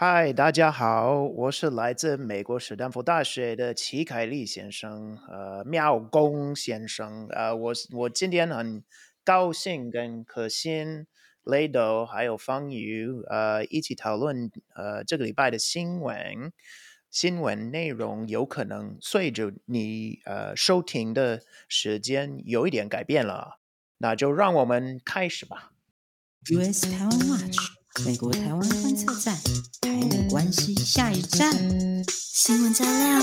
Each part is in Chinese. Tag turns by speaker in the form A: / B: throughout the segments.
A: 嗨，大家好，我是来自美国史丹福大学的齐凯利先生，呃，妙公先生，呃，我我今天很高兴跟可心、雷豆还有方宇，呃，一起讨论，呃，这个礼拜的新闻，新闻内容有可能随着你呃收听的时间有一点改变了，那就让我们开始吧。
B: US 台湾 Watch。美国台湾观测站，台美关系下一站，新闻加料，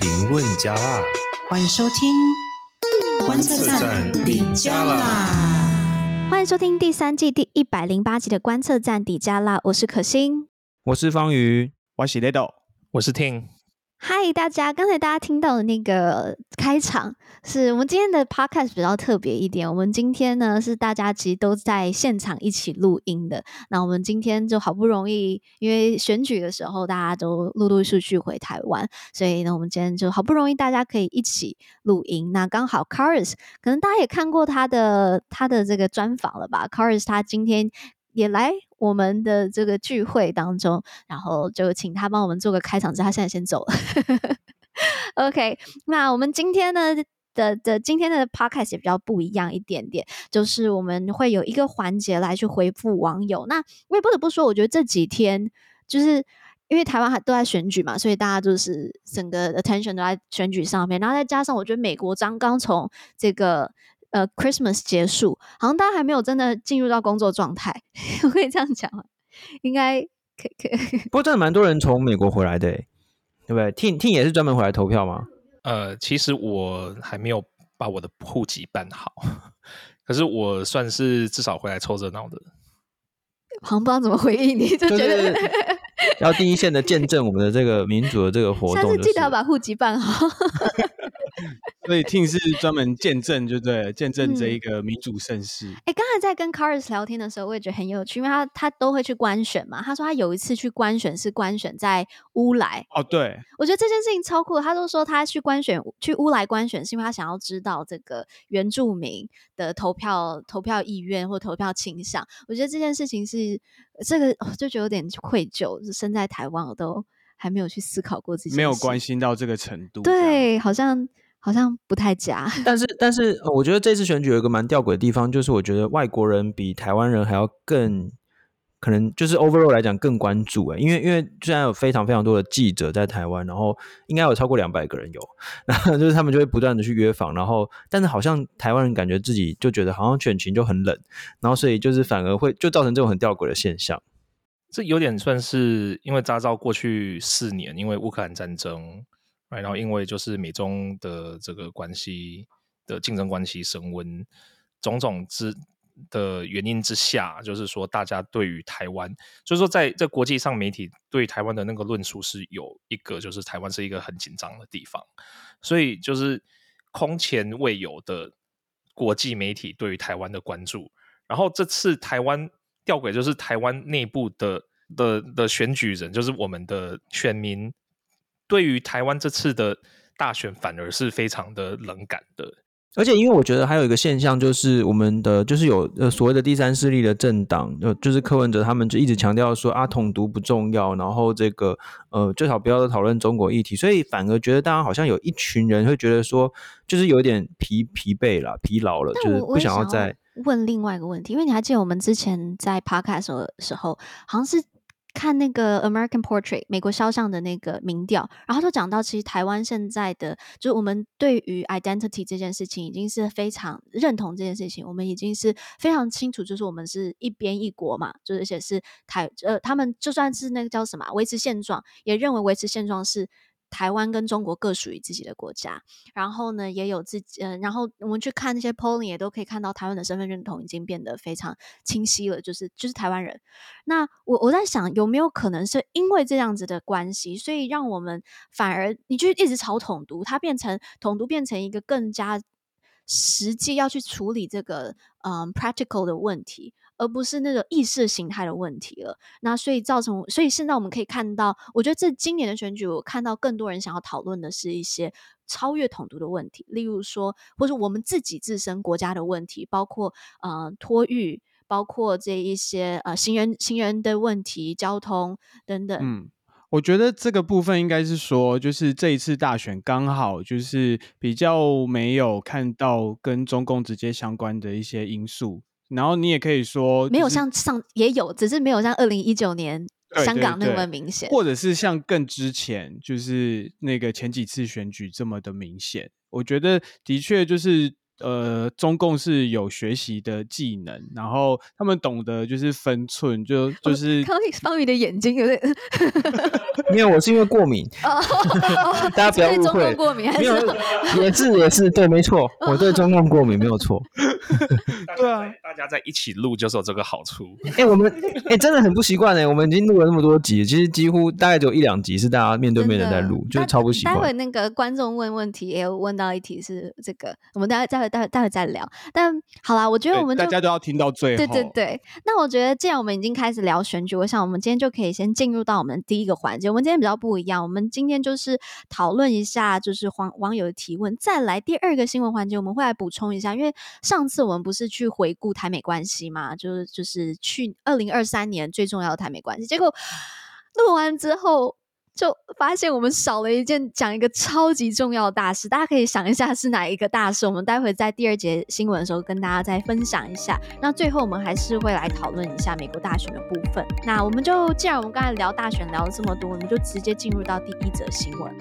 C: 评论加辣，
B: 欢迎收听观测站底加辣。
D: 欢迎收听第三季第一百零八集的观测站底加辣，我是可心，
E: 我是方瑜，
F: 我是雷豆，
C: 我是 Ting。
D: 嗨，大家！刚才大家听到的那个开场，是我们今天的 podcast 比较特别一点。我们今天呢是大家其实都在现场一起录音的。那我们今天就好不容易，因为选举的时候大家都陆陆续续回台湾，所以呢，我们今天就好不容易大家可以一起录音。那刚好，Caris 可能大家也看过他的他的这个专访了吧？Caris 他今天也来。我们的这个聚会当中，然后就请他帮我们做个开场，之他现在先走了。OK，那我们今天呢的的今天的 Podcast 也比较不一样一点点，就是我们会有一个环节来去回复网友。那我也不得不说，我觉得这几天就是因为台湾还都在选举嘛，所以大家就是整个 attention 都在选举上面，然后再加上我觉得美国刚刚从这个。呃，Christmas 结束，好像大家还没有真的进入到工作状态，我可以这样讲吗？应该可以可以。
E: 不过真的蛮多人从美国回来的，对不对？Ting Ting 也是专门回来投票吗？
C: 呃，其实我还没有把我的户籍办好，可是我算是至少回来凑热闹的。
D: 好像不知道怎么回应你，就觉得、就是、
E: 要第一线的见证我们的这个民主的这个活动，就是，下次记得
D: 要把户籍办好。
F: 所以 Ting 是专门见证，就对，见证这一个民主盛世。
D: 哎、嗯，刚、欸、才在跟 Caris 聊天的时候，我也觉得很有趣，因为他他都会去官选嘛。他说他有一次去官选是官选在乌来。
F: 哦，对，
D: 我觉得这件事情超酷。他都说他去官选去乌来官选，是因为他想要知道这个原住民的投票投票意愿或投票倾向。我觉得这件事情是这个就觉得有点愧疚，就是身在台湾我都还没有去思考过自己，
F: 没有关心到这个程度。
D: 对，好像。好像不太假，
E: 但是但是，我觉得这次选举有一个蛮吊诡的地方，就是我觉得外国人比台湾人还要更可能，就是 overall 来讲更关注诶，因为因为虽然有非常非常多的记者在台湾，然后应该有超过两百个人有，然后就是他们就会不断的去约访，然后但是好像台湾人感觉自己就觉得好像选情就很冷，然后所以就是反而会就造成这种很吊诡的现象。
C: 这有点算是因为扎照过去四年，因为乌克兰战争。然后，因为就是美中的这个关系的竞争关系升温，种种之的原因之下，就是说大家对于台湾，就是说在在国际上媒体对台湾的那个论述是有一个，就是台湾是一个很紧张的地方，所以就是空前未有的国际媒体对于台湾的关注。然后这次台湾吊诡，就是台湾内部的的的选举人，就是我们的选民。对于台湾这次的大选，反而是非常的冷感的。
E: 而且，因为我觉得还有一个现象，就是我们的就是有呃所谓的第三势力的政党，呃，就是柯文哲他们就一直强调说啊，统独不重要，然后这个呃最好不要讨论中国议题，所以反而觉得大家好像有一群人会觉得说，就是有点疲疲惫了、疲劳了，就是不想要再
D: 问另外一个问题，因为你还记得我们之前在 Podcast 的时候，好像是。看那个 American Portrait 美国肖像的那个民调，然后就讲到，其实台湾现在的，就是我们对于 identity 这件事情，已经是非常认同这件事情，我们已经是非常清楚，就是我们是一边一国嘛，就是而且是台呃，他们就算是那个叫什么维持现状，也认为维持现状是。台湾跟中国各属于自己的国家，然后呢，也有自己，嗯、呃，然后我们去看那些 polling，也都可以看到台湾的身份认同已经变得非常清晰了，就是就是台湾人。那我我在想，有没有可能是因为这样子的关系，所以让我们反而你就一直朝统独，它变成统独变成一个更加实际要去处理这个嗯 practical 的问题。而不是那个意识形态的问题了。那所以造成，所以现在我们可以看到，我觉得这今年的选举，我看到更多人想要讨论的是一些超越统独的问题，例如说，或是我们自己自身国家的问题，包括呃托育，包括这一些呃行人行人的问题、交通等等。
F: 嗯，我觉得这个部分应该是说，就是这一次大选刚好就是比较没有看到跟中共直接相关的一些因素，然后你也可以说、就是、
D: 没有像上也有，只是没有像二零一九年香港那么明显，
F: 或者是像更之前就是那个前几次选举这么的明显。我觉得的确就是。呃，中共是有学习的技能，然后他们懂得就是分寸，就就是。
D: 康方宇的眼睛有点，
E: 没有，我是因为过敏。大家不要误会，
D: 中共过敏还是？
E: 也是也是，对，没错，我对中共过敏没有错。
F: 对啊，
C: 大家在一起录就是有这个好处。
E: 哎、欸，我们哎、欸、真的很不习惯哎，我们已经录了那么多集，其实几乎大概只有一两集是大家面对面的在录，就是超不习惯。
D: 待会那个观众问问题，也有问到一题是这个，我们大家再。待会待会再聊，但好啦，我觉得我们
F: 大家都要听到最后。
D: 对对对，那我觉得既然我们已经开始聊选举，我想我们今天就可以先进入到我们第一个环节。我们今天比较不一样，我们今天就是讨论一下，就是网网友的提问。再来第二个新闻环节，我们会来补充一下，因为上次我们不是去回顾台美关系嘛，就是就是去二零二三年最重要的台美关系，结果录完之后。就发现我们少了一件讲一个超级重要的大事，大家可以想一下是哪一个大事。我们待会在第二节新闻的时候跟大家再分享一下。那最后我们还是会来讨论一下美国大选的部分。那我们就既然我们刚才聊大选聊了这么多，我们就直接进入到第一则新闻。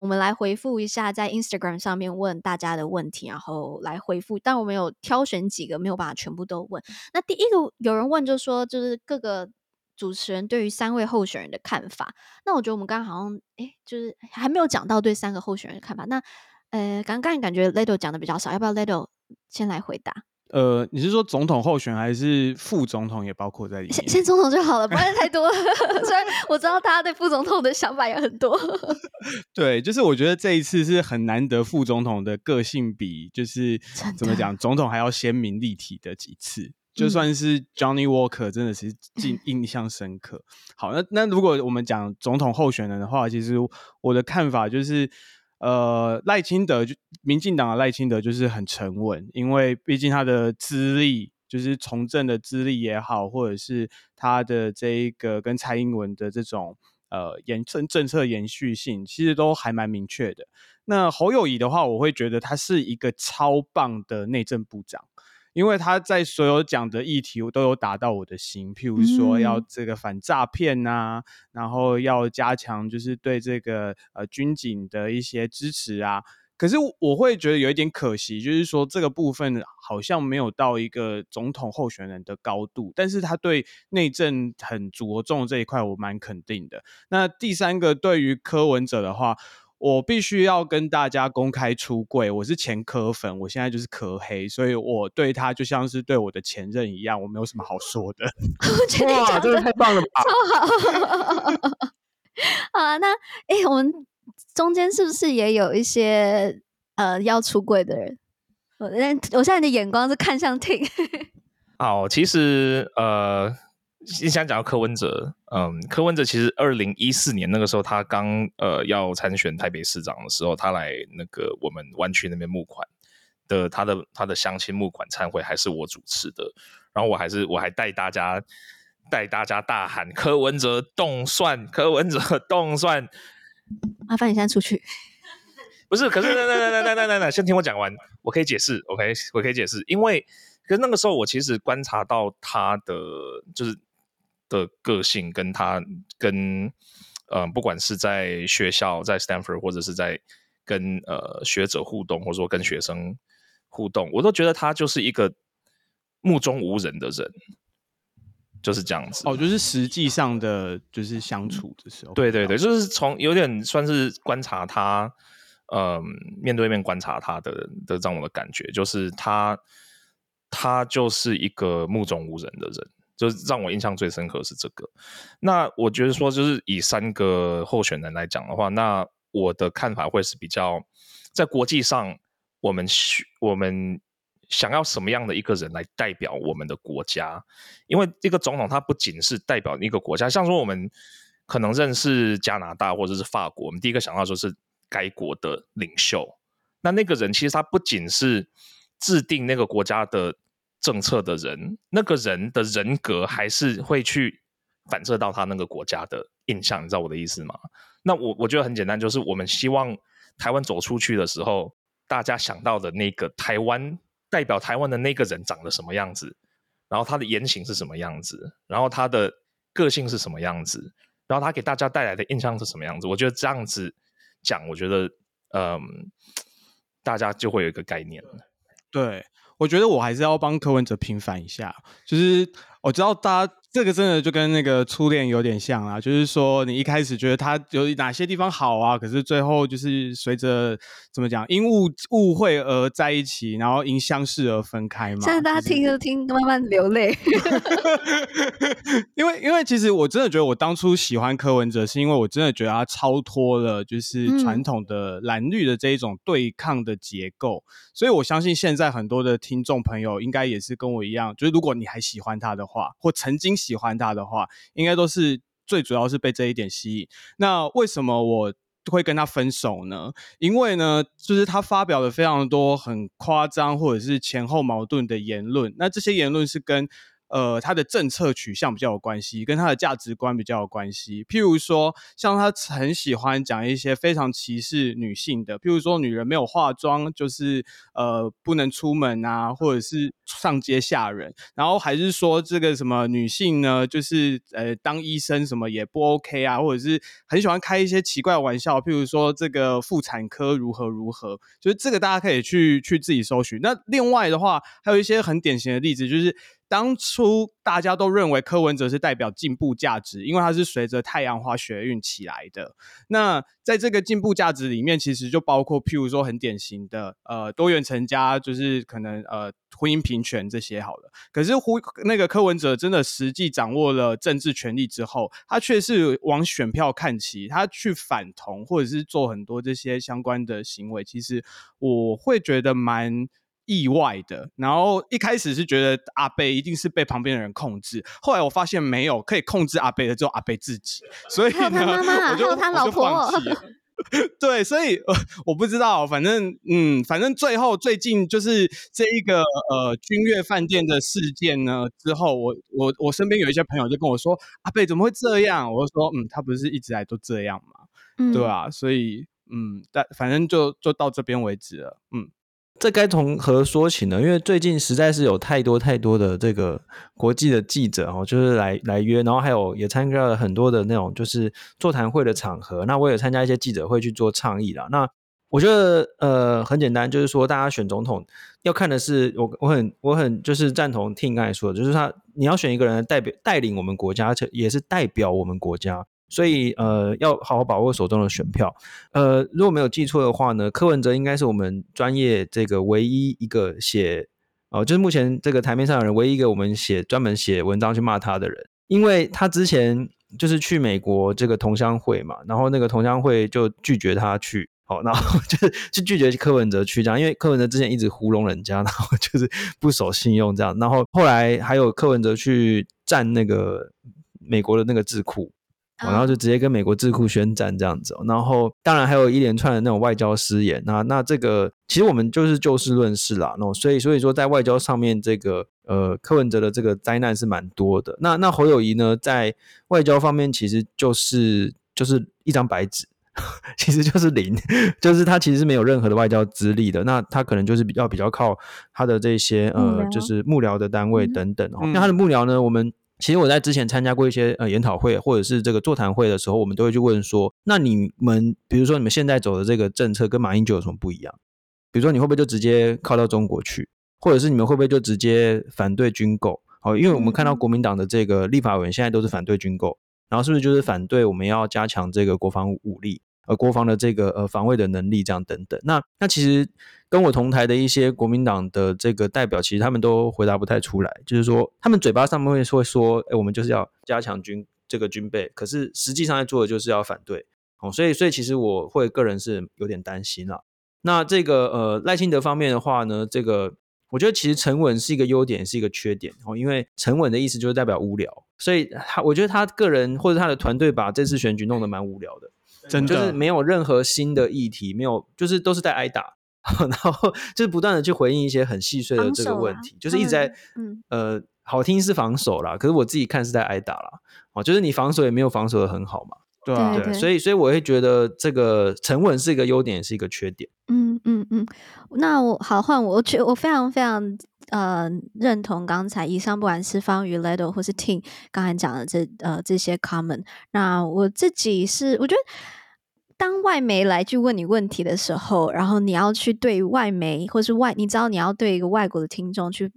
D: 我们来回复一下在 Instagram 上面问大家的问题，然后来回复。但我们有挑选几个，没有办法全部都问。那第一个有人问，就说就是各个主持人对于三位候选人的看法。那我觉得我们刚刚好像，诶，就是还没有讲到对三个候选人的看法。那呃，刚刚感觉 Ledo 讲的比较少，要不要 Ledo 先来回答？
F: 呃，你是说总统候选还是副总统也包括在里面？
D: 先先总统就好了，不然太多了。虽然我知道大家对副总统的想法也很多。
F: 对，就是我觉得这一次是很难得，副总统的个性比就是怎么讲，总统还要鲜明立体的几次。就算是 Johnny Walker，真的是印印象深刻。嗯、好，那那如果我们讲总统候选人的话，其实我的看法就是。呃，赖清德就民进党的赖清德就是很沉稳，因为毕竟他的资历，就是从政的资历也好，或者是他的这一个跟蔡英文的这种呃延政政策延续性，其实都还蛮明确的。那侯友宜的话，我会觉得他是一个超棒的内政部长。因为他在所有讲的议题，我都有打到我的心，譬如说要这个反诈骗啊，嗯、然后要加强就是对这个呃军警的一些支持啊。可是我会觉得有一点可惜，就是说这个部分好像没有到一个总统候选人的高度，但是他对内政很着重这一块，我蛮肯定的。那第三个对于柯文哲的话。我必须要跟大家公开出柜，我是前科粉，我现在就是柯黑，所以我对他就像是对我的前任一样，我没有什么好说的。
E: 哇，真的太棒了吧！
D: 超好。好啊，那哎、欸，我们中间是不是也有一些呃要出柜的人？我我现在的眼光是看向 Tim。
C: 好，其实呃。你想讲到柯文哲，嗯，柯文哲其实二零一四年那个时候，他刚呃要参选台北市长的时候，他来那个我们湾区那边募款的，他的他的相亲募款餐会还是我主持的，然后我还是我还带大家带大家大喊柯文哲动算，柯文哲动算，
D: 麻烦你现在出去。
C: 不是，可是那那那那那那那，先听我讲完，我可以解释，OK，我可以解释，因为可是那个时候我其实观察到他的就是。的个性跟他跟嗯、呃，不管是在学校，在 Stanford 或者是在跟呃学者互动，或者说跟学生互动，我都觉得他就是一个目中无人的人，就是这样子。
F: 哦，就是实际上的就是相处的时候，
C: 对对对，就是从有点算是观察他，嗯、呃，面对面观察他的的这样我的感觉，就是他他就是一个目中无人的人。就是让我印象最深刻是这个。那我觉得说，就是以三个候选人来讲的话，那我的看法会是比较在国际上，我们需我们想要什么样的一个人来代表我们的国家？因为一个总统他不仅是代表一个国家，像说我们可能认识加拿大或者是法国，我们第一个想到说是该国的领袖。那那个人其实他不仅是制定那个国家的政策的人，那个人的人格还是会去反射到他那个国家的印象。你知道我的意思吗？那我我觉得很简单，就是我们希望台湾走出去的时候，大家想到的那个台湾代表台湾的那个人长得什么样子，然后他的言行是什么样子，然后他的个性是什么样子，然后他给大家带来的印象是什么样子。我觉得这样子讲，我觉得嗯。大家就会有一个概念了。
F: 对，我觉得我还是要帮柯文哲平反一下，就是我知道大家。这个真的就跟那个初恋有点像啊，就是说你一开始觉得他有哪些地方好啊，可是最后就是随着怎么讲，因误误会而在一起，然后因相识而分开嘛。
D: 现在大家听着听，慢慢流泪。
F: 因为因为其实我真的觉得我当初喜欢柯文哲，是因为我真的觉得他超脱了就是传统的蓝绿的这一种对抗的结构，嗯、所以我相信现在很多的听众朋友应该也是跟我一样，就是如果你还喜欢他的话，或曾经。喜欢他的话，应该都是最主要是被这一点吸引。那为什么我会跟他分手呢？因为呢，就是他发表了非常多很夸张或者是前后矛盾的言论。那这些言论是跟呃，他的政策取向比较有关系，跟他的价值观比较有关系。譬如说，像他很喜欢讲一些非常歧视女性的，譬如说，女人没有化妆就是呃不能出门啊，或者是上街吓人。然后还是说这个什么女性呢，就是呃当医生什么也不 OK 啊，或者是很喜欢开一些奇怪的玩笑，譬如说这个妇产科如何如何，就是这个大家可以去去自己搜寻。那另外的话，还有一些很典型的例子，就是。当初大家都认为柯文哲是代表进步价值，因为他是随着太阳花学运起来的。那在这个进步价值里面，其实就包括譬如说很典型的呃多元成家，就是可能呃婚姻平权这些好了。可是胡那个柯文哲真的实际掌握了政治权力之后，他却是往选票看齐，他去反同或者是做很多这些相关的行为。其实我会觉得蛮。意外的，然后一开始是觉得阿贝一定是被旁边的人控制，后来我发现没有，可以控制阿贝的只有阿贝自己，所以呢，
D: 他妈妈
F: 我就
D: 他老婆
F: 我就放弃了。对，所以呃，我不知道，反正嗯，反正最后最近就是这一个呃君悦饭店的事件呢之后，我我我身边有一些朋友就跟我说，阿贝怎么会这样？我就说嗯，他不是一直来都这样嘛，嗯、对啊，所以嗯，但反正就就到这边为止了，嗯。
E: 这该从何说起呢？因为最近实在是有太多太多的这个国际的记者哦，就是来来约，然后还有也参加了很多的那种就是座谈会的场合。那我也参加一些记者会去做倡议啦。那我觉得呃很简单，就是说大家选总统要看的是我我很我很就是赞同听刚才说的，就是他你要选一个人代表带领我们国家，而且也是代表我们国家。所以，呃，要好好把握手中的选票。呃，如果没有记错的话呢，柯文哲应该是我们专业这个唯一一个写，哦、就是目前这个台面上的人唯一一个我们写专门写文章去骂他的人，因为他之前就是去美国这个同乡会嘛，然后那个同乡会就拒绝他去，好，然后 就是就拒绝柯文哲去这样，因为柯文哲之前一直糊弄人家，然后就是不守信用这样，然后后来还有柯文哲去占那个美国的那个智库。然后就直接跟美国智库宣战这样子，然后当然还有一连串的那种外交失言。那那这个其实我们就是就事论事啦。那所以所以说在外交上面，这个呃柯文哲的这个灾难是蛮多的。那那侯友谊呢，在外交方面其实就是就是一张白纸，其实就是零，就是他其实是没有任何的外交资历的。那他可能就是比较比较靠他的这些呃就是幕僚的单位等等。嗯、那他的幕僚呢，我们。其实我在之前参加过一些呃研讨会或者是这个座谈会的时候，我们都会去问说，那你们比如说你们现在走的这个政策跟马英九有什么不一样？比如说你会不会就直接靠到中国去，或者是你们会不会就直接反对军购？好，因为我们看到国民党的这个立法委员现在都是反对军购，然后是不是就是反对我们要加强这个国防武力？呃，国防的这个呃防卫的能力，这样等等。那那其实跟我同台的一些国民党的这个代表，其实他们都回答不太出来。就是说，他们嘴巴上面会说说，哎，我们就是要加强军这个军备，可是实际上在做的就是要反对。哦，所以所以其实我会个人是有点担心了。那这个呃赖清德方面的话呢，这个我觉得其实沉稳是一个优点，是一个缺点。哦，因为沉稳的意思就是代表无聊，所以他我觉得他个人或者他的团队把这次选举弄得蛮无聊的。
F: 真的
E: 就是没有任何新的议题，没有就是都是在挨打，然后就是不断的去回应一些很细碎的这个问题，就是一直在嗯呃好听是防守啦，可是我自己看是在挨打啦，哦，就是你防守也没有防守的很好嘛。
F: 对啊，
E: 对，所以所以我会觉得这个沉稳是一个优点，也是一个缺点。
D: 嗯嗯嗯，那我好换我，我觉我非常非常呃认同刚才以上不管是方宇、Ledo 或是 Ting 刚才讲的这呃这些 comment。那我自己是我觉得，当外媒来去问你问题的时候，然后你要去对外媒或是外，你知道你要对一个外国的听众去。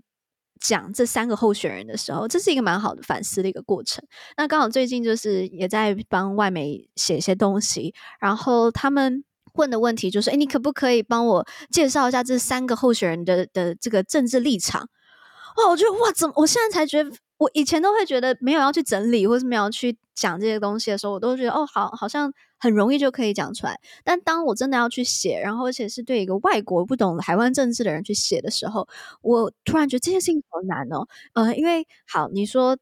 D: 讲这三个候选人的时候，这是一个蛮好的反思的一个过程。那刚好最近就是也在帮外媒写一些东西，然后他们问的问题就是：哎，你可不可以帮我介绍一下这三个候选人的的这个政治立场？哇，我觉得哇，怎么我现在才觉得。我以前都会觉得没有要去整理，或是没有去讲这些东西的时候，我都觉得哦，好，好像很容易就可以讲出来。但当我真的要去写，然后而且是对一个外国不懂台湾政治的人去写的时候，我突然觉得这件事情好难哦。呃，因为好，你说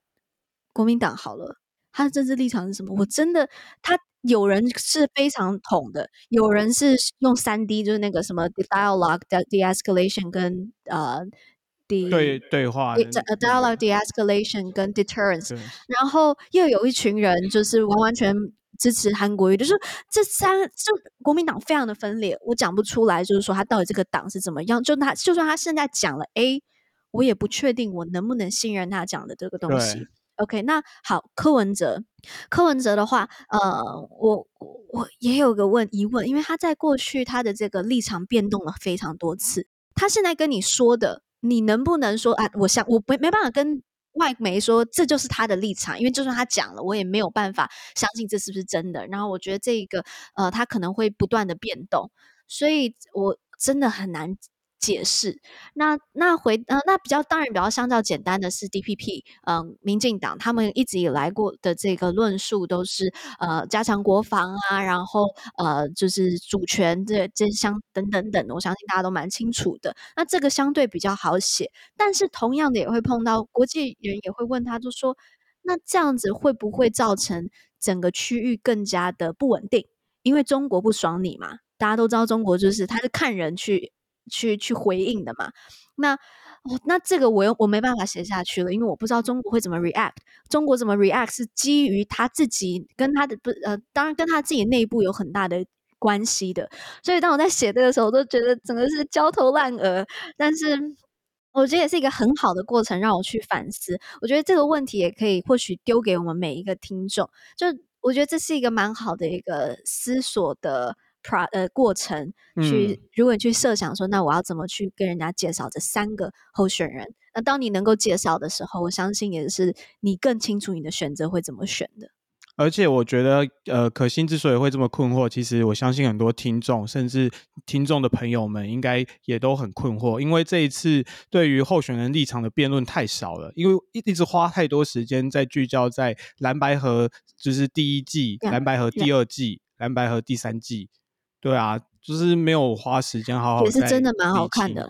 D: 国民党好了，他的政治立场是什么？我真的，他有人是非常统的，有人是用三 D，就是那个什么 dialogue、de-escalation 跟呃。
F: 对对话
D: ，dialogue de-escalation 跟 deterrence，然后又有一群人就是完完全支持韩国瑜，就是这三就国民党非常的分裂，我讲不出来，就是说他到底这个党是怎么样，就他就算他现在讲了 A，我也不确定我能不能信任他讲的这个东西。OK，那好，柯文哲，柯文哲的话，呃，我我也有个问疑问，因为他在过去他的这个立场变动了非常多次，他现在跟你说的。你能不能说啊？我想我没没办法跟外媒说这就是他的立场，因为就算他讲了，我也没有办法相信这是不是真的。然后我觉得这个呃，他可能会不断的变动，所以我真的很难。解释，那那回呃，那比较当然比较相较简单的是 DPP，嗯、民进党他们一直以来过的这个论述都是呃加强国防啊，然后呃就是主权这这相等等等，我相信大家都蛮清楚的。那这个相对比较好写，但是同样的也会碰到国际人也会问他，就说那这样子会不会造成整个区域更加的不稳定？因为中国不爽你嘛，大家都知道中国就是他是看人去。去去回应的嘛？那那这个我又我没办法写下去了，因为我不知道中国会怎么 react。中国怎么 react 是基于他自己跟他的不呃，当然跟他自己内部有很大的关系的。所以当我在写这个时候，我都觉得整个是焦头烂额。但是我觉得也是一个很好的过程，让我去反思。我觉得这个问题也可以或许丢给我们每一个听众。就我觉得这是一个蛮好的一个思索的。Pro 呃过程去，如果你去设想说，那我要怎么去跟人家介绍这三个候选人？那当你能够介绍的时候，我相信也是你更清楚你的选择会怎么选的。
F: 而且我觉得，呃，可心之所以会这么困惑，其实我相信很多听众，甚至听众的朋友们，应该也都很困惑，因为这一次对于候选人立场的辩论太少了，因为一一直花太多时间在聚焦在蓝白河，就是第一季、蓝白河第二季.蓝白河第三季。对啊，就是没有花时间好好。
D: 也是真的蛮好看的。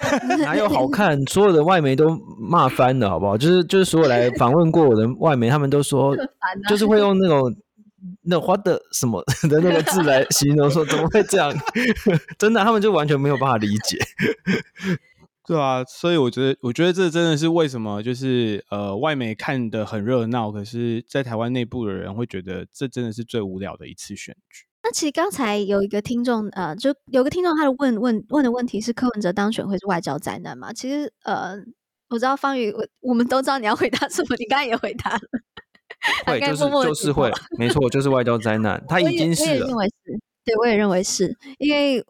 E: 哪有好看？所有的外媒都骂翻了，好不好？就是就是所有来 访问过我的外媒，他们都说，就是会用那种那花的什么的那个字来形容，说怎么会这样？真的，他们就完全没有办法理解。
F: 对啊，所以我觉得，我觉得这真的是为什么，就是呃，外媒看的很热闹，可是在台湾内部的人会觉得这真的是最无聊的一次选举。
D: 那其实刚才有一个听众，呃，就有个听众，他的问问问的问题是：柯文哲当选会是外交灾难吗？其实，呃，我知道方宇，我我们都知道你要回答什么，你刚才也回答了，
E: 会就是就是会，没错，就是外交灾难，他已经是了。我也认为是，
D: 对，我也认为是因为。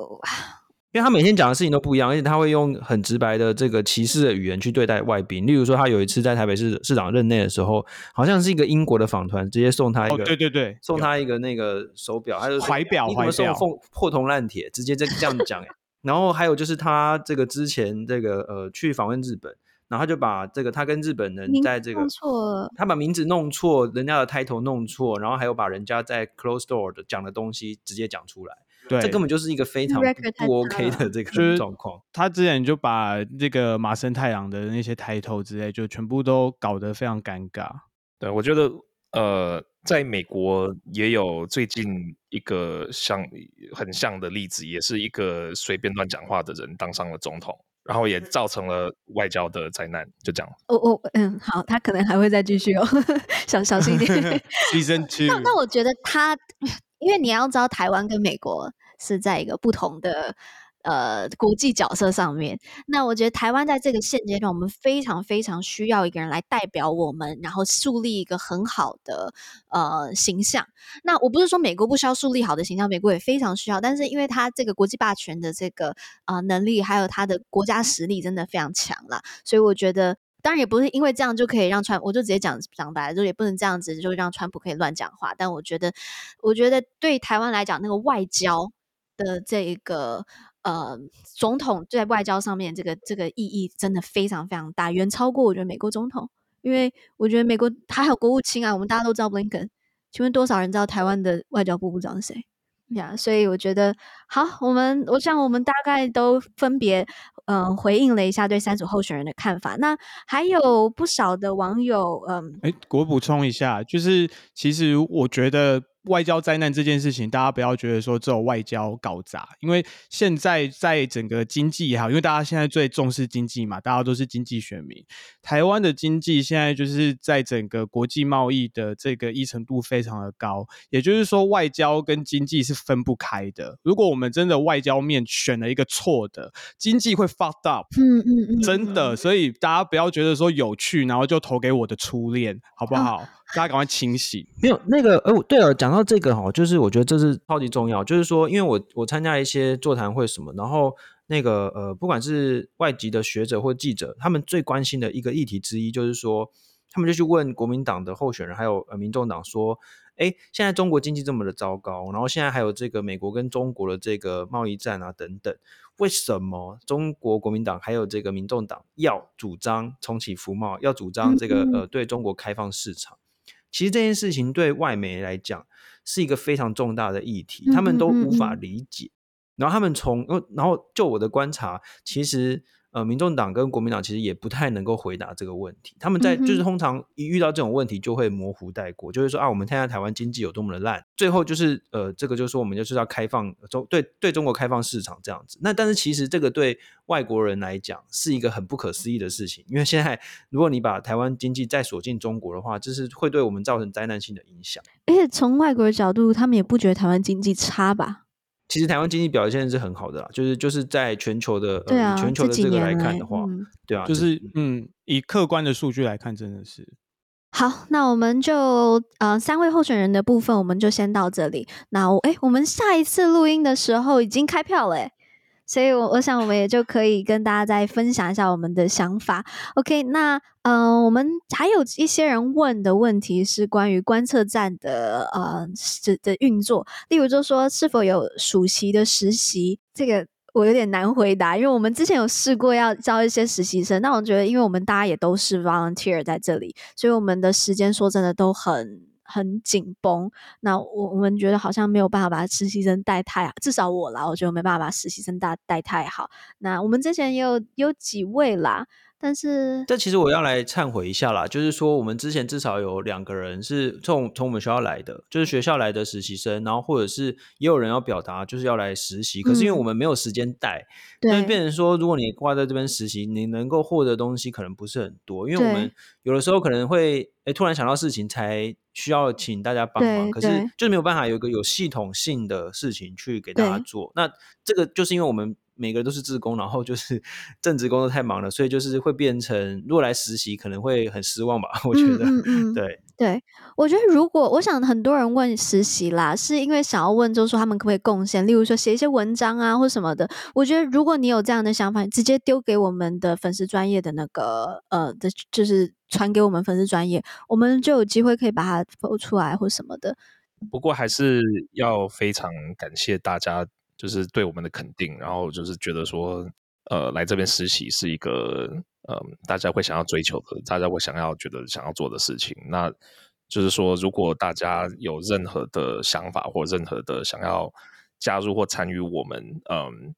E: 因为他每天讲的事情都不一样，而且他会用很直白的这个歧视的语言去对待外宾。例如说，他有一次在台北市市长任内的时候，好像是一个英国的访团直接送他一个，
F: 哦、对对对，
E: 送他一个那个手表，他就
F: 怀表，
E: 你怎么送破破铜烂铁，直接这这样讲。然后还有就是他这个之前这个呃去访问日本，然后他就把这个他跟日本人在这个他把名字弄错，人家的 title 弄错，然后还有把人家在 closed door 的讲的东西直接讲出来。对，这根本就是一个非常不 OK 的这个 状况。
F: 他之前就把这个麻生太郎的那些抬头之类，就全部都搞得非常尴尬。
C: 对，我觉得呃，在美国也有最近一个像很像的例子，也是一个随便乱讲话的人当上了总统，然后也造成了外交的灾难。就这样。
D: 哦哦，嗯，好，他可能还会再继续哦，小小心一点。
F: Season two。
D: 那那我觉得他，因为你要知道，台湾跟美国是在一个不同的。呃，国际角色上面，那我觉得台湾在这个现阶段，我们非常非常需要一个人来代表我们，然后树立一个很好的呃形象。那我不是说美国不需要树立好的形象，美国也非常需要，但是因为他这个国际霸权的这个呃能力，还有他的国家实力真的非常强了，所以我觉得，当然也不是因为这样就可以让川，我就直接讲讲白了，就也不能这样子就让川普可以乱讲话。但我觉得，我觉得对台湾来讲，那个外交的这一个。呃，总统在外交上面这个这个意义真的非常非常大，远超过我觉得美国总统，因为我觉得美国他还有国务卿啊，我们大家都知道布林肯，请问多少人知道台湾的外交部部长是谁？呀、yeah，所以我觉得好，我们我想我们大概都分别嗯、回应了一下对三组候选人的看法，那还有不少的网友嗯，
F: 哎，我补充一下，就是其实我觉得。外交灾难这件事情，大家不要觉得说只有外交搞砸，因为现在在整个经济也好，因为大家现在最重视经济嘛，大家都是经济选民。台湾的经济现在就是在整个国际贸易的这个依存度非常的高，也就是说外交跟经济是分不开的。如果我们真的外交面选了一个错的，经济会 fucked up，
D: 嗯嗯嗯，
F: 真的。所以大家不要觉得说有趣，然后就投给我的初恋，好不好？啊大家赶快清洗！
E: 没有那个，呃，对了，讲到这个哈，就是我觉得这是超级重要。就是说，因为我我参加一些座谈会什么，然后那个呃，不管是外籍的学者或记者，他们最关心的一个议题之一，就是说，他们就去问国民党的候选人，还有呃民众党说，哎，现在中国经济这么的糟糕，然后现在还有这个美国跟中国的这个贸易战啊等等，为什么中国国民党还有这个民众党要主张重启服贸，要主张这个呃对中国开放市场？其实这件事情对外媒来讲是一个非常重大的议题，他们都无法理解。然后他们从，然后就我的观察，其实。呃，民众党跟国民党其实也不太能够回答这个问题。他们在就是通常一遇到这种问题，就会模糊带过，嗯、就是说啊，我们现在台湾经济有多么的烂。最后就是呃，这个就是说我们就是要开放中对对中国开放市场这样子。那但是其实这个对外国人来讲是一个很不可思议的事情，因为现在如果你把台湾经济再锁进中国的话，就是会对我们造成灾难性的影响。
D: 而且从外国的角度，他们也不觉得台湾经济差吧？
E: 其实台湾经济表现是很好的啦，就是就是在全球的对啊、呃，全球的这个来看的话，嗯对啊，
F: 就是嗯，以客观的数据来看，真的是
D: 好。那我们就呃三位候选人的部分，我们就先到这里。那我诶，我们下一次录音的时候已经开票了诶。所以我，我想我们也就可以跟大家再分享一下我们的想法。OK，那嗯、我们还有一些人问的问题是关于观测站的呃的的运作，例如就说是否有暑期的实习，这个我有点难回答，因为我们之前有试过要招一些实习生，那我觉得因为我们大家也都是 volunteer 在这里，所以我们的时间说真的都很。很紧绷，那我我们觉得好像没有办法把实习生带太，至少我啦，我觉得没办法把实习生带带太好。那我们之前也有有几位啦。但是，
E: 这其实我要来忏悔一下啦，就是说我们之前至少有两个人是从从我们学校来的，就是学校来的实习生，然后或者是也有人要表达就是要来实习，可是因为我们没有时间带，那、嗯、变成说如果你挂在这边实习，你能够获得东西可能不是很多，因为我们有的时候可能会诶突然想到事情才需要请大家帮忙，可是就是没有办法有一个有系统性的事情去给大家做，那这个就是因为我们。每个人都是自工，然后就是 正职工作太忙了，所以就是会变成，如果来实习可能会很失望吧。我觉得，嗯嗯嗯对
D: 对，我觉得如果我想很多人问实习啦，是因为想要问，就是说他们可不可以贡献，例如说写一些文章啊或什么的。我觉得如果你有这样的想法，直接丢给我们的粉丝专业的那个呃的，就是传给我们粉丝专业，我们就有机会可以把它播出来或什么的。
C: 不过还是要非常感谢大家。就是对我们的肯定，然后就是觉得说，呃，来这边实习是一个，呃，大家会想要追求的，大家会想要觉得想要做的事情。那就是说，如果大家有任何的想法或任何的想要加入或参与我们，嗯，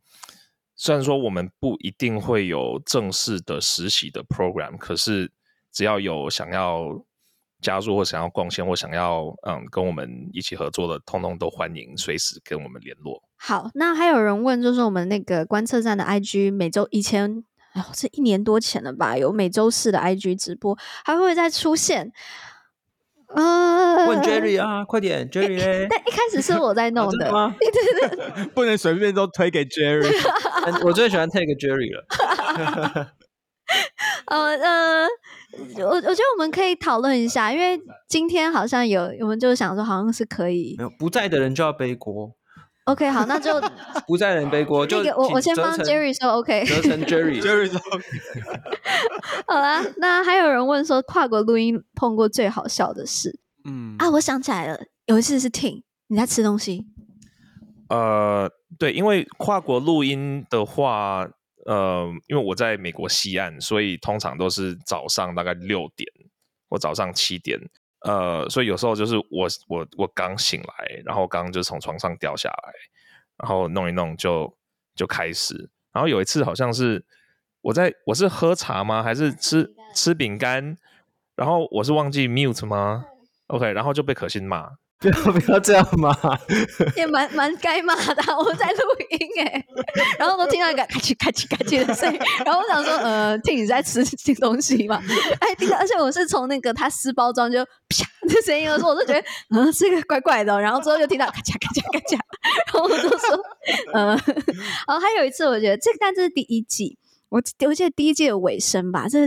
C: 虽然说我们不一定会有正式的实习的 program，可是只要有想要加入或想要贡献或想要嗯跟我们一起合作的，通通都欢迎随时跟我们联络。
D: 好，那还有人问，就是我们那个观测站的 IG 每周以前，哦，这一年多前了吧，有每周四的 IG 直播，还会不会再出现？呃，
E: 问 Jerry 啊，快点，Jerry 嘞！
D: 但一开始是我在 弄的，
E: 吗？
D: 对对对，
F: 不能随便都推给 Jerry。
E: 我最喜欢 take Jerry 了。
D: 呃呃，我我觉得我们可以讨论一下，因为今天好像有，我们就想说好像是可以，
E: 没有不在的人就要背锅。
D: OK，好，那就
E: 不在的人背锅。就
D: 那个我我先帮 Jerry 说 OK，
E: 折成 Jerry，Jerry 说
F: OK。
D: 好啦，那还有人问说跨国录音碰过最好笑的事，嗯啊，我想起来了，有一次是 Tim 你在吃东西，
C: 呃，对，因为跨国录音的话。呃，因为我在美国西岸，所以通常都是早上大概六点或早上七点，呃，所以有时候就是我我我刚醒来，然后刚就从床上掉下来，然后弄一弄就就开始，然后有一次好像是我在我是喝茶吗？还是吃吃饼干？然后我是忘记 mute 吗？OK，然后就被可心骂。
E: 不要不要这样嘛，
D: 也蛮蛮该骂的。我在录音哎，然后都听到一个咔叽咔叽咔叽的声音，然后我想说，呃，听你在吃吃东西嘛？哎，听到，而且我是从那个他撕包装就啪的声音的时候，我就觉得，嗯、呃，这个怪怪的。然后之后就听到咔嚓咔嚓咔嚓，然后我就说，嗯、呃，然后还有一次，我觉得这个，但这是第一季，我我记得第一季的尾声吧，这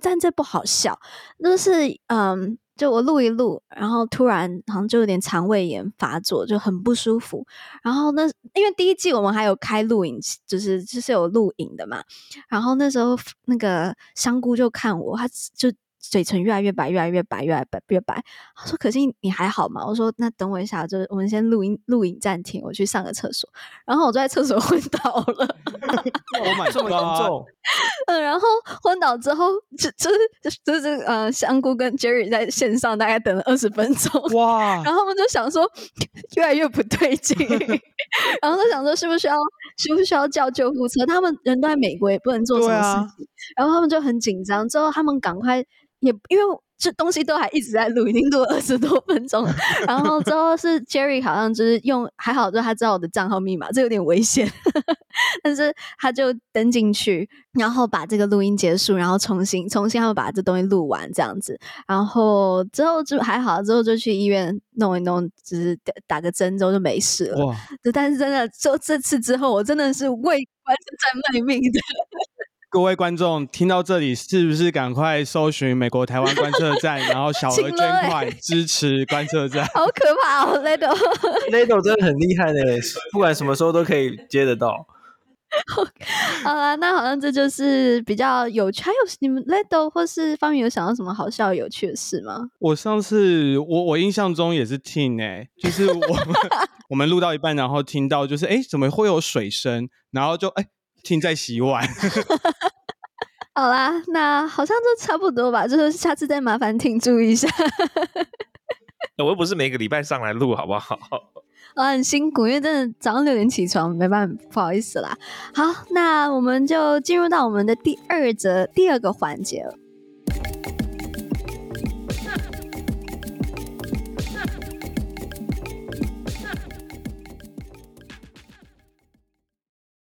D: 但这不好笑，就是嗯。就我录一录，然后突然好像就有点肠胃炎发作，就很不舒服。然后那因为第一季我们还有开录影，就是就是有录影的嘛。然后那时候那个香菇就看我，他就。嘴唇越来越白，越来越白，越来越白，越白。他说：“可是你还好吗？”我说：“那等我一下，就是我们先录音，录影暂停，我去上个厕所。”然后我就在厕所昏倒了。
E: 我买这么严重？
D: 嗯，然后昏倒之后，就就是就是呃，香菇跟 Jerry 在线上大概等了二十分钟。哇！然后我们就想说，越来越不对劲，然后就想说，是不是需要，需不需要叫救护车？他们人都在美国，也不能做什么事情。啊、然后他们就很紧张，之后他们赶快。也因为这东西都还一直在录，已经录了二十多分钟了。然后之后是 Jerry 好像就是用还好，就他知道我的账号密码，这有点危险。但是他就登进去，然后把这个录音结束，然后重新重新他们把这东西录完这样子。然后之后就还好，之后就去医院弄一弄，只是打打个针之后就没事了。哇！但是真的就这次之后，我真的是为完全在卖命的。
F: 各位观众听到这里，是不是赶快搜寻美国台湾观测站，然后小额捐款支持观测站？
D: 好可怕哦
E: ，Lado，Lado 真的很厉害呢，不管什么时候都可以接得到。
D: 好了，那好像这就是比较有趣。还有你们 Lado 或是方宇有想到什么好笑有趣的事吗？
F: 我上次我我印象中也是听哎，就是我们我们录到一半，然后听到就是哎，怎么会有水声？然后就哎。听在洗碗，
D: 好啦，那好像就差不多吧。就是下次再麻烦听注意一下。
C: 我又不是每个礼拜上来录，好不好？
D: 我 很辛苦，因为真的早上六点起床，没办法，不好意思啦。好，那我们就进入到我们的第二则第二个环节了。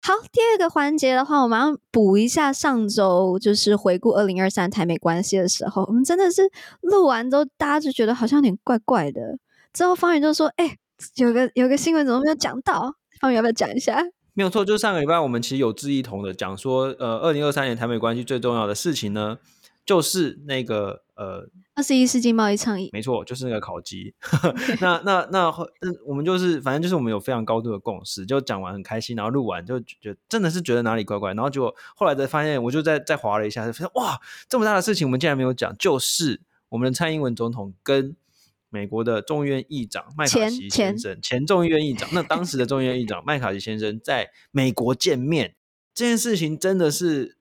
D: 好，第二个环节的话，我们要补一下上周就是回顾二零二三台美关系的时候，我们真的是录完之后，大家就觉得好像有点怪怪的。之后方宇就说：“哎、有个有个新闻怎么没有讲到？方宇要不要讲一下？”
E: 没有错，就是上个礼拜我们其实有志一同的讲说，呃，二零二三年台美关系最重要的事情呢，就是那个呃。
D: 二十一世纪贸易倡议，
E: 没错，就是那个考绩。那那那，我们就是，反正就是我们有非常高度的共识，就讲完很开心，然后录完就觉得真的是觉得哪里怪怪，然后结果后来才发现，我就再再划了一下，就发现哇，这么大的事情我们竟然没有讲，就是我们的蔡英文总统跟美国的众议院议长麦卡锡先生，前，前众议院议长，那当时的众议院议长麦卡锡先生在美国见面，这件事情真的是。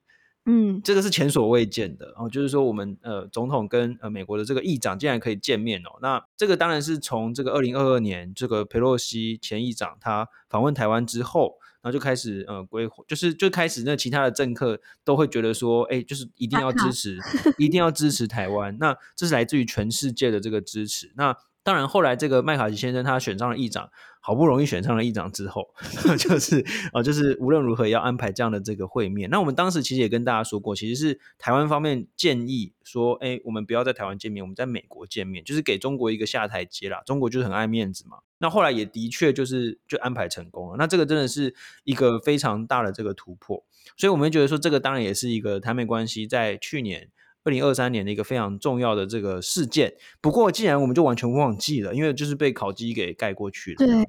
E: 嗯，这个是前所未见的，然后就是说我们呃总统跟呃美国的这个议长竟然可以见面哦，那这个当然是从这个二零二二年这个佩洛西前议长他访问台湾之后，然后就开始呃规划，就是就开始那其他的政客都会觉得说，哎，就是一定要支持，一定要支持台湾。那这是来自于全世界的这个支持。那当然，后来这个麦卡锡先生他选上了议长，好不容易选上了议长之后，就是啊，就是无论如何要安排这样的这个会面。那我们当时其实也跟大家说过，其实是台湾方面建议说，哎，我们不要在台湾见面，我们在美国见面，就是给中国一个下台阶啦。中国就是很爱面子嘛。那后来也的确就是就安排成功了。那这个真的是一个非常大的这个突破，所以我们觉得说，这个当然也是一个台美关系在去年。二零二三年的一个非常重要的这个事件，不过既然我们就完全忘记了，因为就是被烤鸡给盖过去了。
D: 对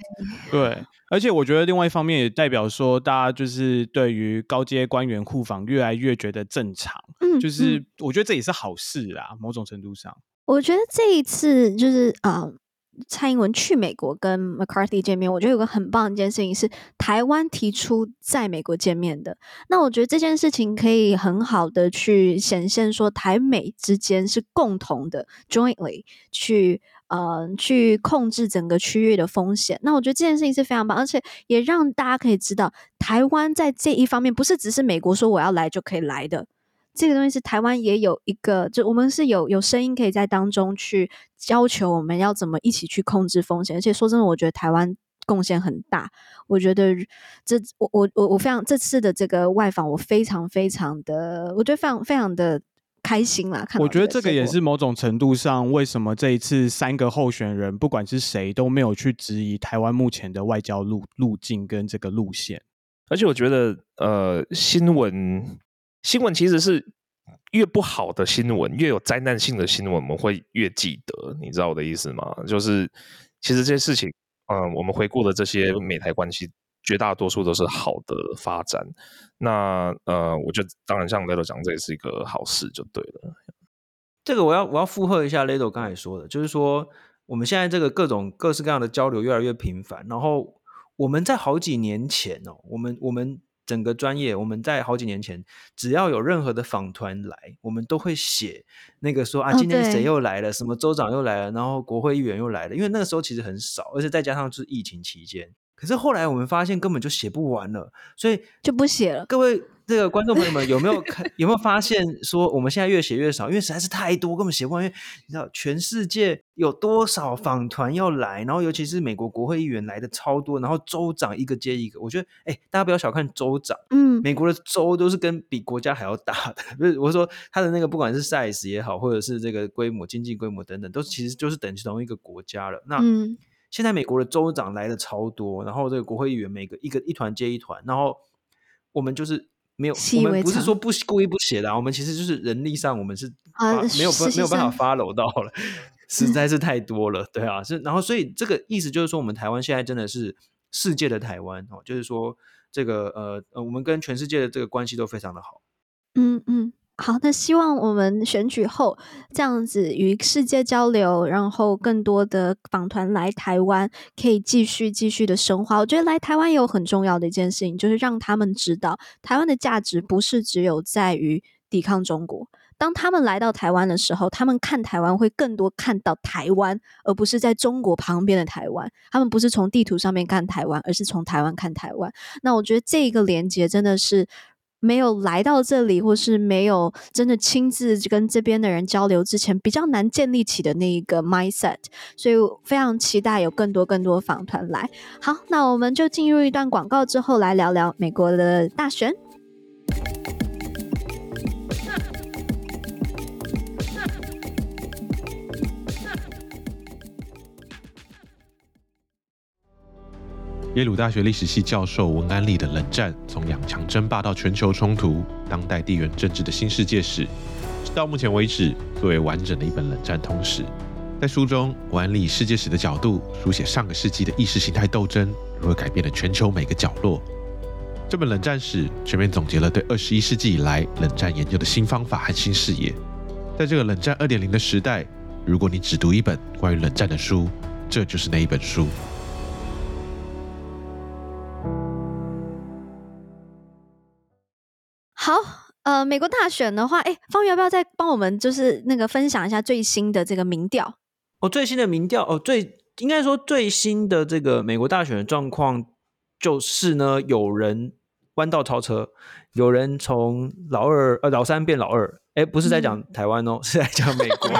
F: 对，而且我觉得另外一方面也代表说，大家就是对于高阶官员互访越来越觉得正常。嗯，就是我觉得这也是好事啦，某种程度上。
D: 我觉得这一次就是啊。呃蔡英文去美国跟 McCarthy 见面，我觉得有个很棒的一件事情是台湾提出在美国见面的。那我觉得这件事情可以很好的去显现说台美之间是共同的 jointly 去呃去控制整个区域的风险。那我觉得这件事情是非常棒，而且也让大家可以知道台湾在这一方面不是只是美国说我要来就可以来的。这个东西是台湾也有一个，就我们是有有声音可以在当中去要求我们要怎么一起去控制风险，而且说真的，我觉得台湾贡献很大。我觉得这我我我我非常这次的这个外访，我非常非常的，我觉得非常非常的开心啦。看，
F: 我觉得这个也是某种程度上，为什么这一次三个候选人不管是谁都没有去质疑台湾目前的外交路路径跟这个路线，
C: 而且我觉得呃新闻。新闻其实是越不好的新闻，越有灾难性的新闻，我们会越记得。你知道我的意思吗？就是其实这些事情，嗯、我们回顾的这些美台关系，绝大多数都是好的发展。那呃，我觉得当然像 Ledo 讲，这也是一个好事，就对了。
E: 这个我要我要附和一下 Ledo 刚才说的，就是说我们现在这个各种各式各样的交流越来越频繁，然后我们在好几年前哦，我们我们。整个专业，我们在好几年前，只要有任何的访团来，我们都会写那个说啊，今天谁又来了，什么州长又来了，然后国会议员又来了。因为那个时候其实很少，而且再加上是疫情期间。可是后来我们发现根本就写不完了，所以
D: 就不写了。
E: 各位。这个观众朋友们有没有看？有没有发现说我们现在越写越少？因为实在是太多，根本写不完。因为你知道全世界有多少访团要来，然后尤其是美国国会议员来的超多，然后州长一个接一个。我觉得，哎，大家不要小看州长，嗯，美国的州都是跟比国家还要大的。不是，我说他的那个不管是 size 也好，或者是这个规模、经济规模等等，都其实就是等于同一个国家了。那、嗯、现在美国的州长来的超多，然后这个国会议员每个一个一团接一团，然后我们就是。没有，我们不是说不故意不写的，啊，我们其实就是人力上我们是啊没有没有办法 follow 到了，实在是太多了，对啊，是然后所以这个意思就是说，我们台湾现在真的是世界的台湾哦，就是说这个呃呃，我们跟全世界的这个关系都非常的好，
D: 嗯嗯。好，那希望我们选举后这样子与世界交流，然后更多的访团来台湾，可以继续继续的深化。我觉得来台湾也有很重要的一件事情，就是让他们知道台湾的价值不是只有在于抵抗中国。当他们来到台湾的时候，他们看台湾会更多看到台湾，而不是在中国旁边的台湾。他们不是从地图上面看台湾，而是从台湾看台湾。那我觉得这一个连接真的是。没有来到这里，或是没有真的亲自跟这边的人交流之前，比较难建立起的那一个 mindset，所以非常期待有更多更多访团来。好，那我们就进入一段广告之后，来聊聊美国的大选。
G: 耶鲁大学历史系教授文安利的《冷战：从两强争霸到全球冲突——当代地缘政治的新世界史》，是到目前为止最为完整的一本冷战通史。在书中，文安利以世界史的角度书写上个世纪的意识形态斗争如何改变了全球每个角落。这本冷战史全面总结了对二十一世纪以来冷战研究的新方法和新视野。在这个冷战二点零的时代，如果你只读一本关于冷战的书，这就是那一本
D: 书。呃，美国大选的话，哎，方宇要不要再帮我们就是那个分享一下最新的这个民调？
E: 哦，最新的民调，哦，最应该说最新的这个美国大选的状况，就是呢，有人弯道超车，有人从老二呃老三变老二。哎，不是在讲台湾哦，嗯、是在讲美国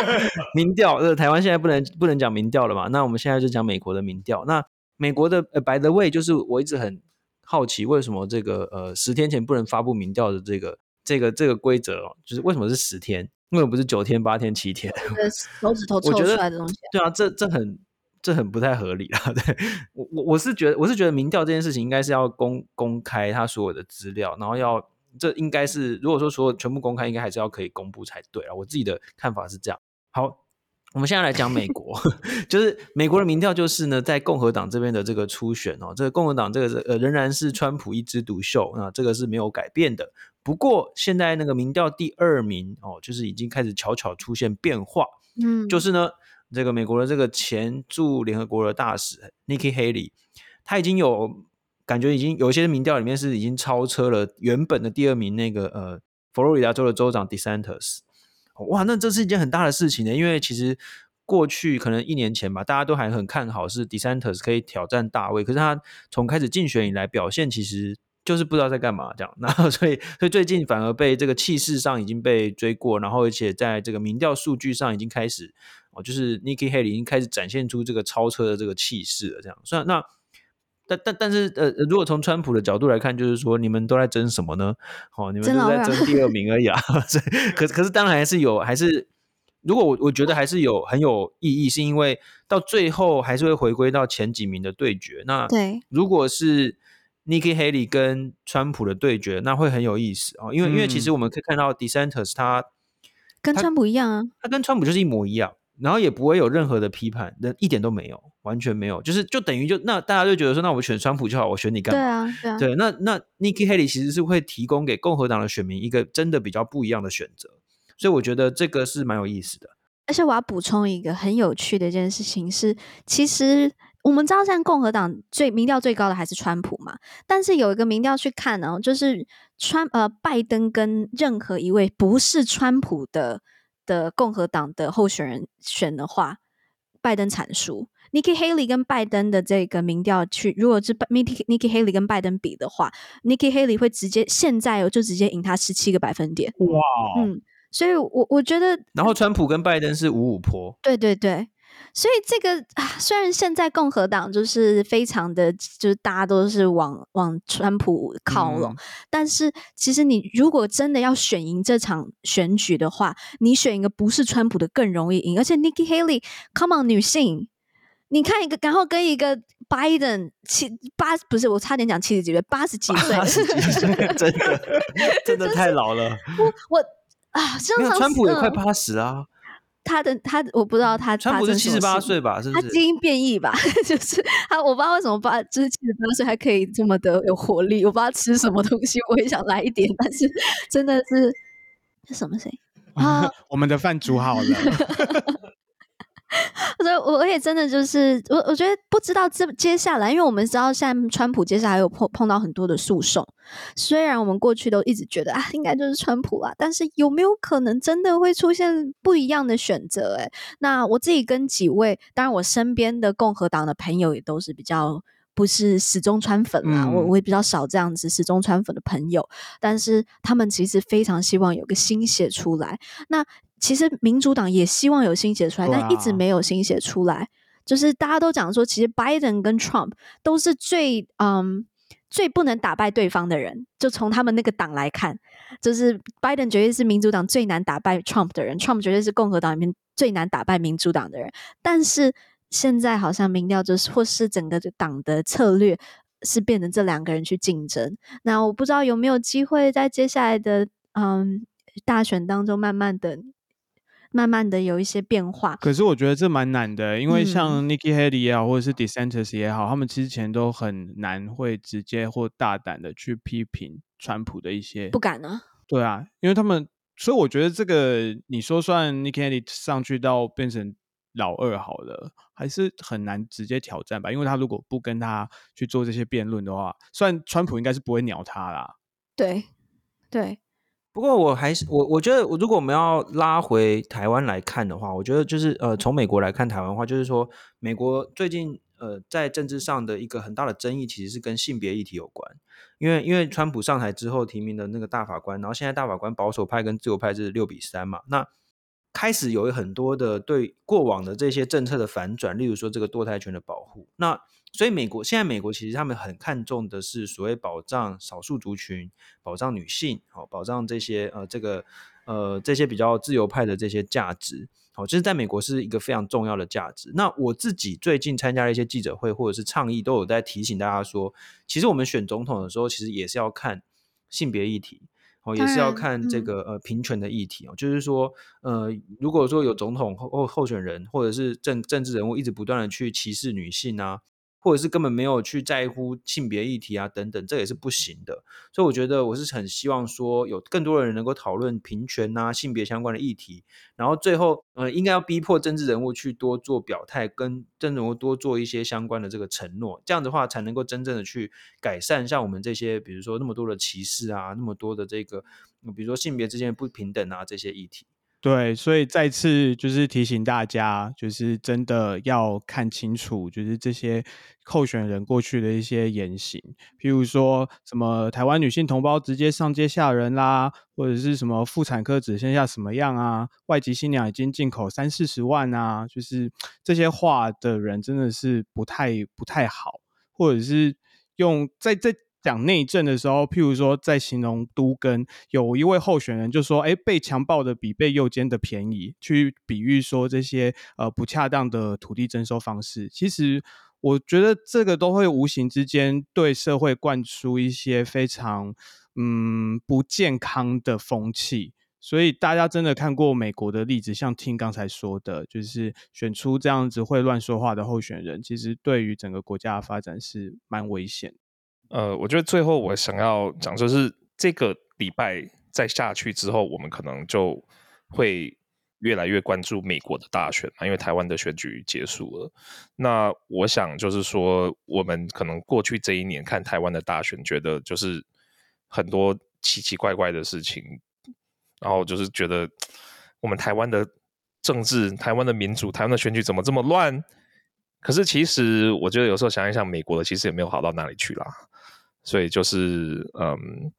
E: 民调。呃，台湾现在不能不能讲民调了嘛？那我们现在就讲美国的民调。那美国的呃，by the way，就是我一直很好奇，为什么这个呃十天前不能发布民调的这个这个这个规则哦，就是为什么是十天？为什么不是九天、八天、七天？
D: 手指头凑出来的东西。
E: 对啊，这这很这很不太合理啊！对我我我是觉得我是觉得民调这件事情应该是要公公开他所有的资料，然后要。这应该是，如果说所有全部公开，应该还是要可以公布才对啊。我自己的看法是这样。好，我们现在来讲美国，就是美国的民调，就是呢，在共和党这边的这个初选哦，这个共和党这个呃仍然是川普一枝独秀，那这个是没有改变的。不过现在那个民调第二名哦，就是已经开始悄悄出现变化，嗯，就是呢，这个美国的这个前驻联合国的大使 Nikki Haley，他已经有。感觉已经有一些民调里面是已经超车了原本的第二名那个呃佛罗里达州的州长 DeSantis，哇，那这是一件很大的事情呢，因为其实过去可能一年前吧，大家都还很看好是 DeSantis 可以挑战大卫，可是他从开始竞选以来表现其实就是不知道在干嘛这样，然后所以所以最近反而被这个气势上已经被追过，然后而且在这个民调数据上已经开始哦，就是 Nikki Haley 已经开始展现出这个超车的这个气势了，这样，虽然那。但但但是呃，如果从川普的角度来看，就是说你们都在争什么呢？哦，你们都在争第二名而已啊。所以，可是可是当然还是有，还是如果我我觉得还是有很有意义，是因为到最后还是会回归到前几名的对决。那对，如果是 Nikki Haley 跟川普的对决，那会很有意思哦。因为、嗯、因为其实我们可以看到 d e s a n t e r s 他
D: 跟川普一样啊，
E: 他跟川普就是一模一样。然后也不会有任何的批判，那一点都没有，完全没有，就是就等于就那大家就觉得说，那我选川普就好，我选你干嘛？
D: 对啊，对啊，
E: 对，那那 Nikki Haley 其实是会提供给共和党的选民一个真的比较不一样的选择，所以我觉得这个是蛮有意思的。
D: 而且我要补充一个很有趣的一件事情是，其实我们知道现在共和党最民调最高的还是川普嘛，但是有一个民调去看呢，就是川呃拜登跟任何一位不是川普的。的共和党的候选人选的话，拜登惨输。Nikki Haley 跟拜登的这个民调去，如果是 Nikki Nikki Haley 跟拜登比的话，Nikki Haley 会直接现在哦就直接赢他十七个百分点。哇，嗯，所以我我觉得，
E: 然后川普跟拜登是五五坡。
D: 对对对。所以这个啊，虽然现在共和党就是非常的，就是大家都是往往川普靠拢，嗯，但是其实你如果真的要选赢这场选举的话，你选一个不是川普的更容易赢。而且 Nikki Haley，come on，女性，你看一个，然后跟一个 Biden 七八不是，我差点讲七十几岁，八十几岁，
E: 真的真的太老了。
D: 我我啊，
E: 川普也快八十啊。
D: 他的他我不知道他
E: 川普是七十八岁吧？是不是？
D: 他基因变异吧？就是他，我不知道为什么八就是七十八岁还可以这么的有活力。我不知道吃什么东西，我也想来一点，但是真的是是什么声音 啊？
F: 我们的饭煮好了。
D: 所以，我我也真的就是我，我觉得不知道这接下来，因为我们知道现在川普接下来有碰碰到很多的诉讼。虽然我们过去都一直觉得啊，应该就是川普啊，但是有没有可能真的会出现不一样的选择？诶，那我自己跟几位，当然我身边的共和党的朋友也都是比较不是死忠川粉啦，嗯、我我也比较少这样子死忠川粉的朋友，但是他们其实非常希望有个新血出来。那其实民主党也希望有新血出来，但一直没有新血出来。就是大家都讲说，其实 Biden 跟 Trump 都是最嗯最不能打败对方的人。就从他们那个党来看，就是 Biden 绝对是民主党最难打败 Trump 的人，Trump 绝对是共和党里面最难打败民主党的人。但是现在好像民调就是或是整个党的策略是变成这两个人去竞争。那我不知道有没有机会在接下来的嗯大选当中，慢慢的。慢慢的有一些变化，
F: 可是我觉得这蛮难的，因为像 Nikki Haley 也好，或者是 DeSantis 也好，他们之前都很难会直接或大胆的去批评川普的一些，
D: 不敢呢？
F: 对啊，因为他们，所以我觉得这个你说算 Nikki Haley 上去到变成老二好了，还是很难直接挑战吧？因为他如果不跟他去做这些辩论的话，虽然川普应该是不会鸟他啦，
D: 对，对。
E: 不过我还是我我觉得，如果我们要拉回台湾来看的话，我觉得就是呃，从美国来看台湾的话，就是说美国最近呃，在政治上的一个很大的争议，其实是跟性别议题有关。因为因为川普上台之后提名的那个大法官，然后现在大法官保守派跟自由派是六比三嘛，那开始有很多的对过往的这些政策的反转，例如说这个堕胎权的保护。那所以美国现在美国其实他们很看重的是所谓保障少数族群、保障女性，好保障这些呃这个呃这些比较自由派的这些价值。哦，这是在美国是一个非常重要的价值。那我自己最近参加了一些记者会或者是倡议，都有在提醒大家说，其实我们选总统的时候，其实也是要看性别议题，哦，也是要看这个呃平权的议题哦。就是说，呃，如果说有总统候候选人或者是政政治人物一直不断的去歧视女性啊。或者是根本没有去在乎性别议题啊，等等，这也是不行的。所以我觉得我是很希望说，有更多的人能够讨论平权啊、性别相关的议题，然后最后呃，应该要逼迫政治人物去多做表态，跟政治人物多做一些相关的这个承诺，这样的话才能够真正的去改善像我们这些，比如说那么多的歧视啊，那么多的这个，比如说性别之间的不平等啊这些议题。
F: 对，所以再次就是提醒大家，就是真的要看清楚，就是这些候选人过去的一些言行，譬如说什么台湾女性同胞直接上街吓人啦，或者是什么妇产科只剩下什么样啊，外籍新娘已经进口三四十万啊，就是这些话的人真的是不太不太好，或者是用在在。讲内政的时候，譬如说在形容都更，有一位候选人就说：“哎，被强暴的比被诱奸的便宜。”去比喻说这些呃不恰当的土地征收方式。其实我觉得这个都会无形之间对社会灌输一些非常嗯不健康的风气。所以大家真的看过美国的例子，像听刚才说的，就是选出这样子会乱说话的候选人，其实对于整个国家的发展是蛮危险。
C: 呃，我觉得最后我想要讲，就是这个礼拜再下去之后，我们可能就会越来越关注美国的大选嘛，因为台湾的选举结束了。那我想就是说，我们可能过去这一年看台湾的大选，觉得就是很多奇奇怪怪的事情，然后就是觉得我们台湾的政治、台湾的民主、台湾的选举怎么这么乱？可是其实我觉得有时候想一想，美国的其实也没有好到哪里去啦。所以就是，嗯，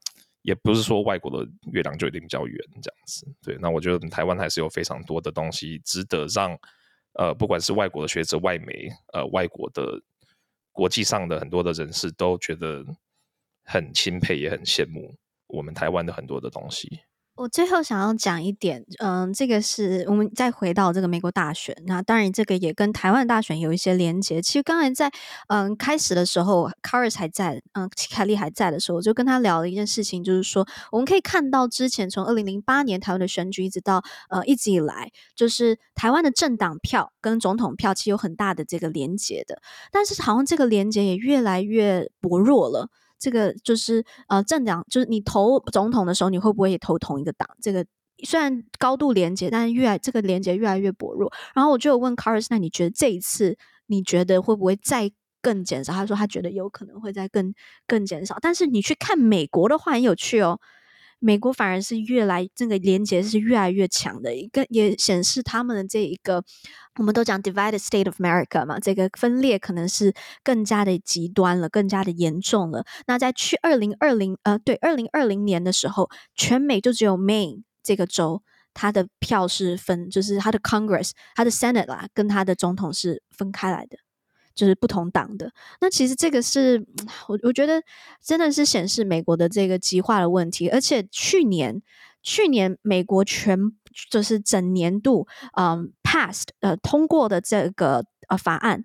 C: 也不是说外国的月亮就一定比较圆这样子。对，那我觉得台湾还是有非常多的东西值得让，呃，不管是外国的学者、外媒，呃，外国的国际上的很多的人士都觉得很钦佩，也很羡慕我们台湾的很多的东西。
D: 我最后想要讲一点，嗯，这个是我们再回到这个美国大选，那当然这个也跟台湾大选有一些连结。其实刚才在嗯开始的时候，Karis 还在，嗯，凯莉还在的时候，我就跟他聊了一件事情，就是说我们可以看到之前从二零零八年台湾的选举一直到呃一直以来，就是台湾的政党票跟总统票其实有很大的这个连结的，但是好像这个连结也越来越薄弱了。这个就是呃，政党就是你投总统的时候，你会不会也投同一个党？这个虽然高度连接，但是越来这个连接越来越薄弱。然后我就有问 Caris，那你觉得这一次你觉得会不会再更减少？他说他觉得有可能会再更更减少。但是你去看美国的话很有趣哦。美国反而是越来这个连结是越来越强的，一个也显示他们的这一个，我们都讲 divided state of America 嘛，这个分裂可能是更加的极端了，更加的严重了。那在去二零二零呃，对，二零二零年的时候，全美就只有 Maine 这个州，它的票是分，就是它的 Congress，它的 Senate 啦，跟它的总统是分开来的。就是不同党的，那其实这个是我我觉得真的是显示美国的这个极化的问题，而且去年去年美国全就是整年度嗯 passed 呃通过的这个呃法案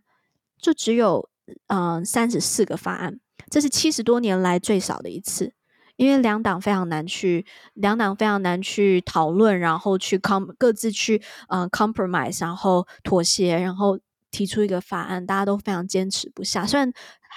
D: 就只有嗯三十四个法案，这是七十多年来最少的一次，因为两党非常难去两党非常难去讨论，然后去 com 各自去嗯 compromise，然后妥协，然后。提出一个法案，大家都非常坚持不下。虽然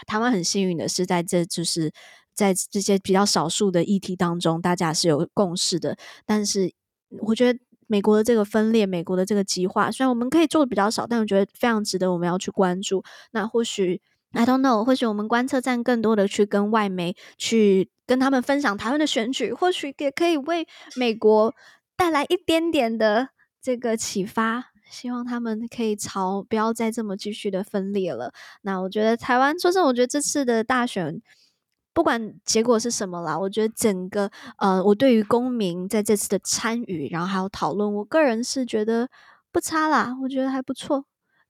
D: 台湾很幸运的是，在这就是在这些比较少数的议题当中，大家是有共识的。但是，我觉得美国的这个分裂，美国的这个极化，虽然我们可以做的比较少，但我觉得非常值得我们要去关注。那或许，I don't know，或许我们观测站更多的去跟外媒去跟他们分享台湾的选举，或许也可以为美国带来一点点的这个启发。希望他们可以朝不要再这么继续的分裂了。那我觉得台湾，说真，我觉得这次的大选。不管结果是什么啦，我觉得整个呃，我对于公民在这次的参与，然后还有讨论，我个人是觉得不差啦，我觉得还不错。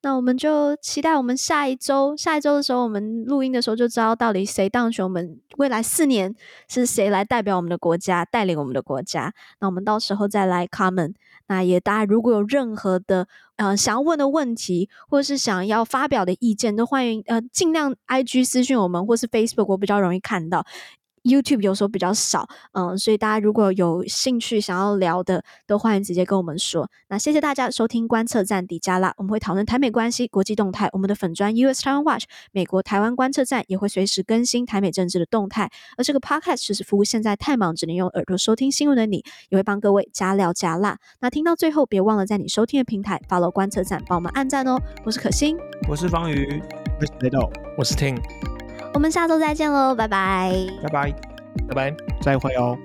D: 那我们就期待我们下一周，下一周的时候，我们录音的时候就知道到底谁当选，我们未来四年是谁来代表我们的国家，带领我们的国家。那我们到时候再来 comment。那也大家如果有任何的呃想要问的问题，或者是想要发表的意见，都欢迎呃尽量 IG 私讯我们，或是 Facebook，我比较容易看到。YouTube 有时候比较少，嗯，所以大家如果有兴趣想要聊的，都欢迎直接跟我们说。那谢谢大家收听观测站底加拉，我们会讨论台美关系、国际动态。我们的粉专 US Taiwan Watch 美国台湾观测站也会随时更新台美政治的动态。而这个 Podcast 就是服务现在太忙只能用耳朵收听新闻的你，也会帮各位加料加辣。那听到最后，别忘了在你收听的平台 follow 观测站，帮我们按赞哦。我是可心，
E: 我是方瑜，
F: 我是雷豆，
C: 我是 Ting。
D: 我们下周再见喽，拜拜，
F: 拜拜，
C: 拜拜，
F: 再会哦。